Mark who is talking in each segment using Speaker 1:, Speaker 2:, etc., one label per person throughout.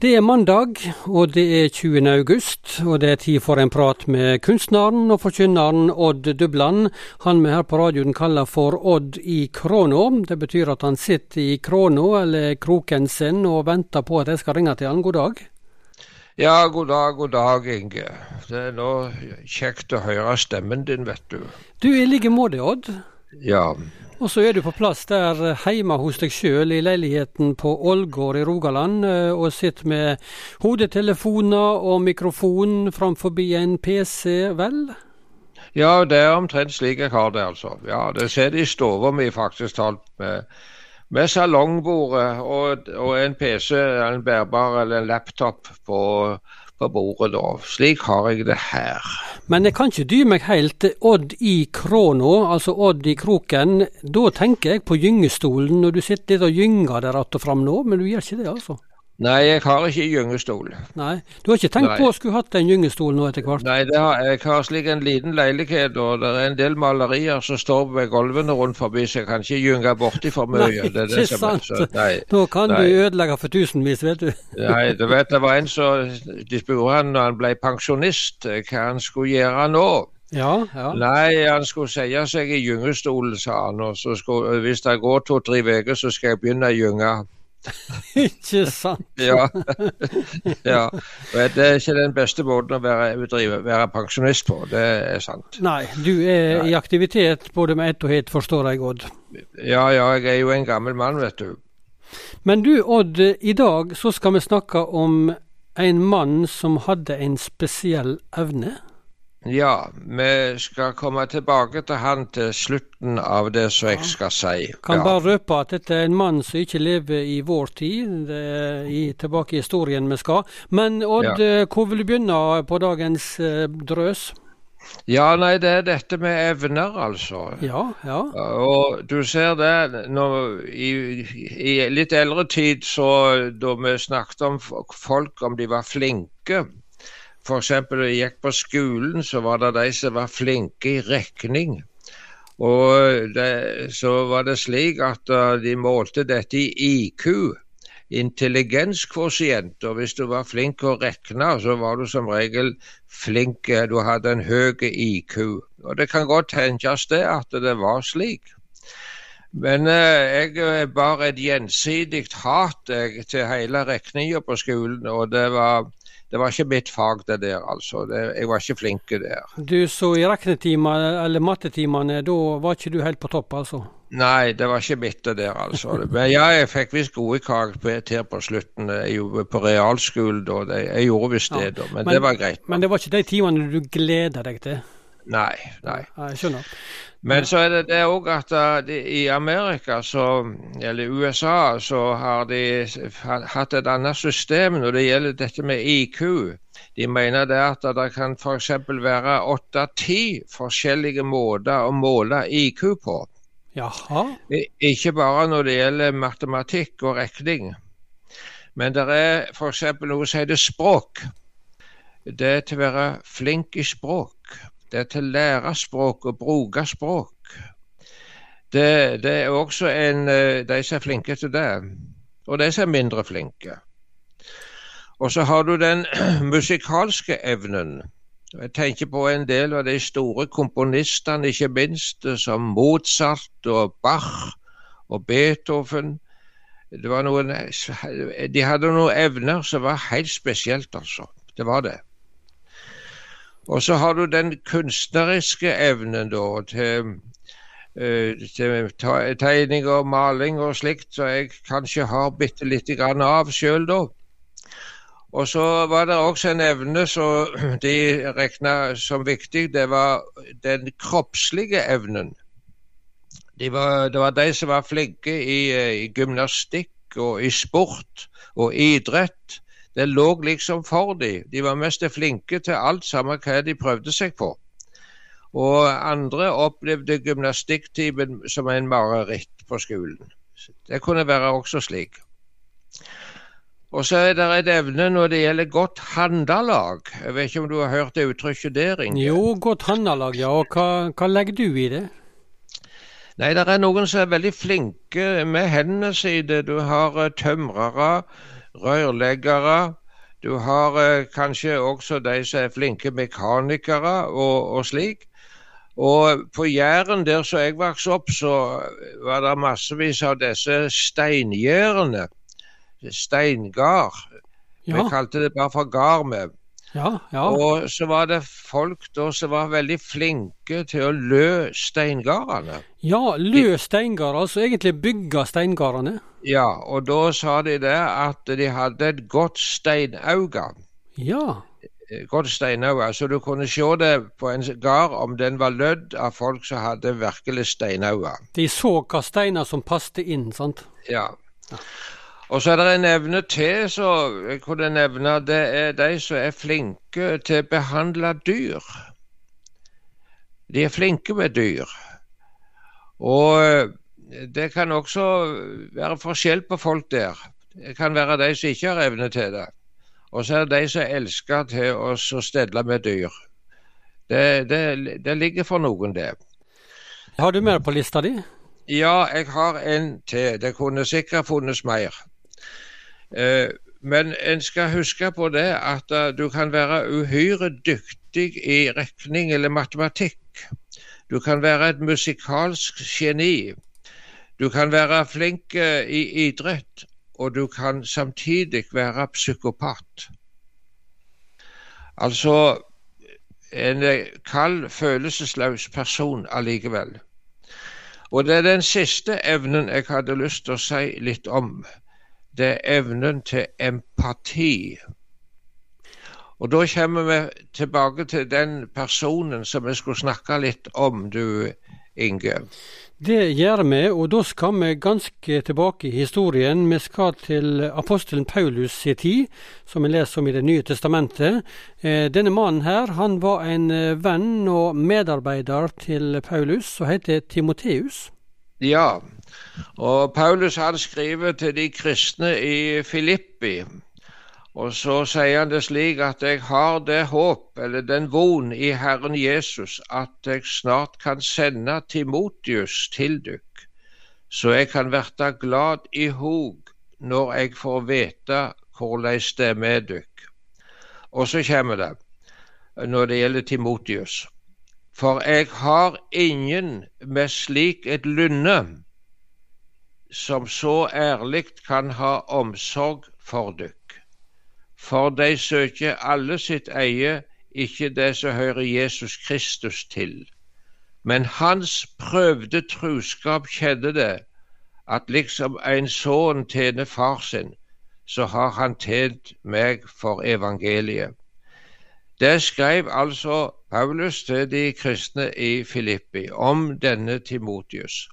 Speaker 1: Det er mandag, og det er 20. august, og det er tid for en prat med kunstneren og forkynneren Odd Dubland. Han vi her på radioen kaller for Odd i krona. Det betyr at han sitter i krona, eller kroken sin, og venter på at jeg skal ringe til han. God dag.
Speaker 2: Ja, god dag, god dag, Inge. Det er nå kjekt å høre stemmen din, vet du.
Speaker 1: Du, i like måte, Odd.
Speaker 2: Ja.
Speaker 1: Og så er du på plass der hjemme hos deg sjøl i leiligheten på Ålgård i Rogaland, eh, og sitter med hodetelefoner og mikrofon framfor en PC, vel?
Speaker 2: Ja, det er omtrent slik jeg har det, altså. Ja, Det sitter i stua mi faktisk talt med, med salongbordet og, og, en PC, en bærbar eller en laptop på, på bordet, da. Slik har jeg det her.
Speaker 1: Men jeg kan ikke dy meg helt. Odd i krona, altså Odd i kroken. Da tenker jeg på gyngestolen når du sitter litt og gynger der att og fram nå, men du gjør ikke det, altså?
Speaker 2: Nei, jeg har ikke gyngestol.
Speaker 1: Nei, Du har ikke tenkt Nei. på å skulle hatt en gyngestol nå etter hvert?
Speaker 2: Nei, har, jeg har slik en liten leilighet, og det er en del malerier som står ved gulvene rundt forbi, så jeg kan ikke gynge borti for mye.
Speaker 1: Nei, det er det ikke sant. Er, nei, Nå kan nei. du ødelegge for tusenvis, vet du.
Speaker 2: Nei, du vet det var en som De spurte han når han ble pensjonist, hva han skulle gjøre nå.
Speaker 1: Ja, ja.
Speaker 2: Nei, han skulle seie seg i gyngestolen, sa han. Og så skulle, hvis det går to-tre uker, så skal jeg begynne å gynge.
Speaker 1: ikke sant?
Speaker 2: ja. ja. Det er ikke den beste måten å være, være, pensjonist på, det er sant.
Speaker 1: Nei, du er Nei. i aktivitet både med ett og hit, forstår jeg, Odd?
Speaker 2: Ja, ja, jeg er jo en gammel mann, vet du.
Speaker 1: Men du, Odd, i dag så skal vi snakke om en mann som hadde en spesiell evne.
Speaker 2: Ja, vi skal komme tilbake til han til slutten av det som jeg skal si.
Speaker 1: Kan bare røpe at dette er en mann som ikke lever i vår tid. Det er i, tilbake i historien vi skal. Men Odd, ja. hvor vil du begynne på dagens eh, drøs?
Speaker 2: Ja, nei, det er dette med evner, altså.
Speaker 1: Ja, ja.
Speaker 2: Og du ser det, når, i, i, litt eldre tid, så da vi snakket om folk, om de var flinke F.eks. da jeg gikk på skolen, så var det de som var flinke i regning. Og det, så var det slik at uh, de målte dette i IQ, intelligenskvosient. Og hvis du var flink å regne, så var du som regel flink, du hadde en høy IQ. Og det kan godt tenkes det at det var slik. Men eh, jeg bar et gjensidig hat jeg, til hele regninga på skolen, og det var det var ikke mitt fag, det der, altså. Det, jeg var ikke flink der.
Speaker 1: Du, Så i regnetimene, eller mattetimene, da var ikke du helt på topp, altså?
Speaker 2: Nei, det var ikke mitt, det der, altså. Men ja, jeg fikk visst gode karakterer på slutten. Jeg på realskolen da. Jeg gjorde visst det, da. Men, men, det var greit.
Speaker 1: Men det var ikke de timene du gleda deg til?
Speaker 2: Nei, nei.
Speaker 1: Jeg skjønner.
Speaker 2: Men så er det det òg at uh, de, i Amerika, så, eller USA, så har de hatt et annet system når det gjelder dette med IQ. De mener det at det kan f.eks. være åtte-ti forskjellige måter å måle IQ på.
Speaker 1: Jaha.
Speaker 2: Ikke bare når det gjelder matematikk og regning. Men det er f.eks. noe som heter språk. Det er til å være flink i språk. Det er til å lære språk og bruke språk. Det, det, er også en, eh, de som er flinke til det, og de som er mindre flinke. Og så har du den musikalske evnen. Jeg tenker på en del av de store komponistene, ikke minst, som Mozart og Bach og Beethoven. Noen, de hadde noen evner som var helt spesielt, altså. Det var det. Og så har du den kunstneriske evnen da til, uh, til tegning og maling og slikt, så jeg kanskje har bitte lite grann av sjøl da. Og så var det også en evne som de regna som viktig, det var den kroppslige evnen. De var, det var de som var flinke i, i gymnastikk og i sport og idrett. Det lå liksom for dem. De var mest flinke til alt, samme hva de prøvde seg på. Og andre opplevde gymnastikktimen som en mareritt på skolen. Det kunne være også slik. Og så er det et evne når det gjelder godt handalag. Jeg vet ikke om du har hørt det uttrykket der, Inge?
Speaker 1: Jo, godt handalag, ja. Og hva, hva legger du i det?
Speaker 2: Nei, det er noen som er veldig flinke med hendene sine. Du har uh, tømrere, rørleggere. Du har eh, kanskje også de som er flinke mekanikere og, og slik. Og på Jæren, der som jeg vokste opp, så var det massevis av disse steingjerdene. Steingard. Ja. Vi kalte det bare for gard.
Speaker 1: Ja, ja.
Speaker 2: Og så var det folk da som var veldig flinke til å lø steingardene.
Speaker 1: Ja, lø steingarder, altså egentlig bygge steingardene?
Speaker 2: Ja, og da sa de det at de hadde et godt steinauge.
Speaker 1: Ja.
Speaker 2: Eh, godt steinauge, så du kunne se det på en gard om den var lødd av folk som hadde virkelig steinauge.
Speaker 1: De så hva steiner som passte inn, sant?
Speaker 2: Ja. ja. Og så er det en evne til som jeg kunne nevne. Det er de som er flinke til å behandle dyr. De er flinke med dyr. Og eh, det kan også være forskjell på folk der. Det kan være de som ikke har evne til det. Og så er det de som elsker til å stelle med dyr. Det, det, det ligger for noen, det.
Speaker 1: Har du mer på lista di?
Speaker 2: Ja, jeg har en til. Det kunne sikkert funnes mer. Eh, men en skal huske på det at eh, du kan være uhyre dyktig i regning eller matematikk. Du kan være et musikalsk geni. Du kan være flink eh, i idrett, og du kan samtidig være psykopat. Altså en kald, følelsesløs person allikevel. Og det er den siste evnen jeg hadde lyst til å si litt om det er evnen til empati. Og Da kommer vi tilbake til den personen som vi skulle snakke litt om, du Inge.
Speaker 1: Det gjør vi, og da skal vi ganske tilbake i historien. Vi skal til apostelen Paulus sin tid, som vi leser om i Det nye testamentet. Eh, denne mannen her, han var en eh, venn og medarbeider til Paulus, og heter Timoteus.
Speaker 2: Ja, og Paulus hadde skriver til de kristne i Filippi. Og så sier han det slik at jeg har det håp, eller den von i Herren Jesus, at jeg snart kan sende Timotius til dykk, så jeg kan verta glad i hog når jeg får vite hvordan det er med dykk. Og så kommer det, når det gjelder Timotius. For jeg har ingen med slik et lynne som så ærlig kan ha omsorg for dykk. For de søker alle sitt eie, ikke det som hører Jesus Kristus til. Men hans prøvde truskap kjedde det, at liksom en sønn tjener far sin, så har han tjent meg for evangeliet. Det skrev altså Paulus til de kristne i Filippi om denne Timotius.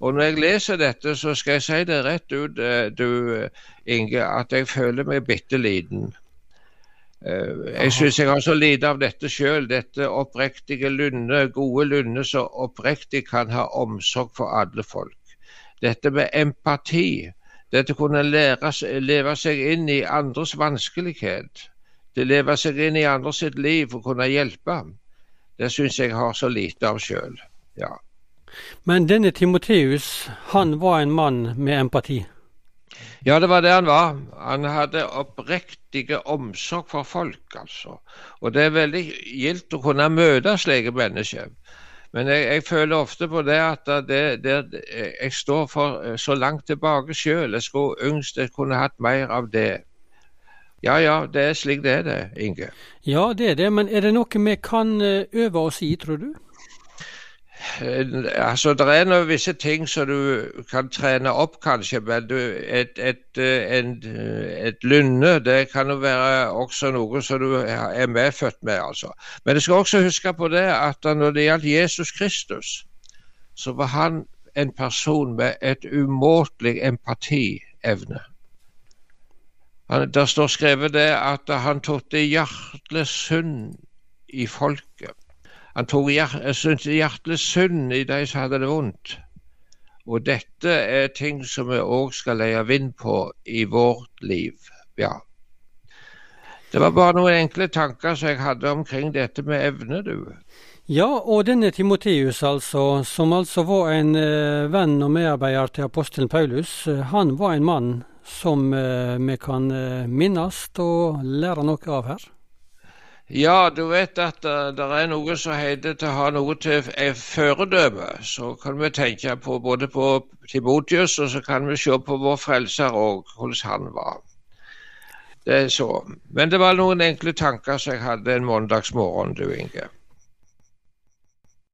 Speaker 2: Og når jeg leser dette, så skal jeg si det rett ut, eh, du Inge, at jeg føler meg bitte liten. Eh, jeg syns jeg har så lite av dette sjøl, dette oppriktige lunde, gode lunde som oppriktig kan ha omsorg for alle folk. Dette med empati, dette kunne lære, leve seg inn i andres vanskelighet til å leve seg inn i andre sitt liv og kunne hjelpe, det syns jeg har så lite av sjøl. Ja.
Speaker 1: Men denne Timoteus, han var en mann med empati?
Speaker 2: Ja, det var det han var. Han hadde oppriktige omsorg for folk, altså. Og det er veldig gildt å kunne møte slike mennesker. Men jeg, jeg, føler ofte på det at det, det, jeg står for så langt tilbake sjøl. Jeg skulle ønske jeg kunne hatt mer av det. Ja ja, det er slik det er det, Inge.
Speaker 1: Ja, det er det. Men er det noe vi kan eh, øve oss i, tror du?
Speaker 2: Eh, altså, Det er noen visse ting som du kan trene opp, kanskje. Men du, et, et, eh, en, et lynne det kan jo være også noe som du er medfødt med. altså. Men jeg skal også huske på det at når det gjaldt Jesus Kristus, så var han en person med et umåtelig empatievne. Han, der står skrevet det at han tok det hjertelig synd i folket. Han tok hjertelig synd i de som hadde det vondt. Og dette er ting som vi òg skal leie vind på i vårt liv. Ja. Det var bare noen enkle tanker som jeg hadde omkring dette med evne, du.
Speaker 1: Ja, og denne Timoteus, altså, som altså var en eh, venn og medarbeider til apostelen Paulus, eh, han var en mann som eh, vi kan eh, minnes og lære noe av her.
Speaker 2: Ja, du vet at uh, det er noe som heter til å ha noe til eh, føredømme. Så kan vi tenke på både på Timotius, og så kan vi se på vår frelser og hvordan han var. Det er så. Men det var noen enkle tanker som jeg hadde en mandagsmorgen, du Inge.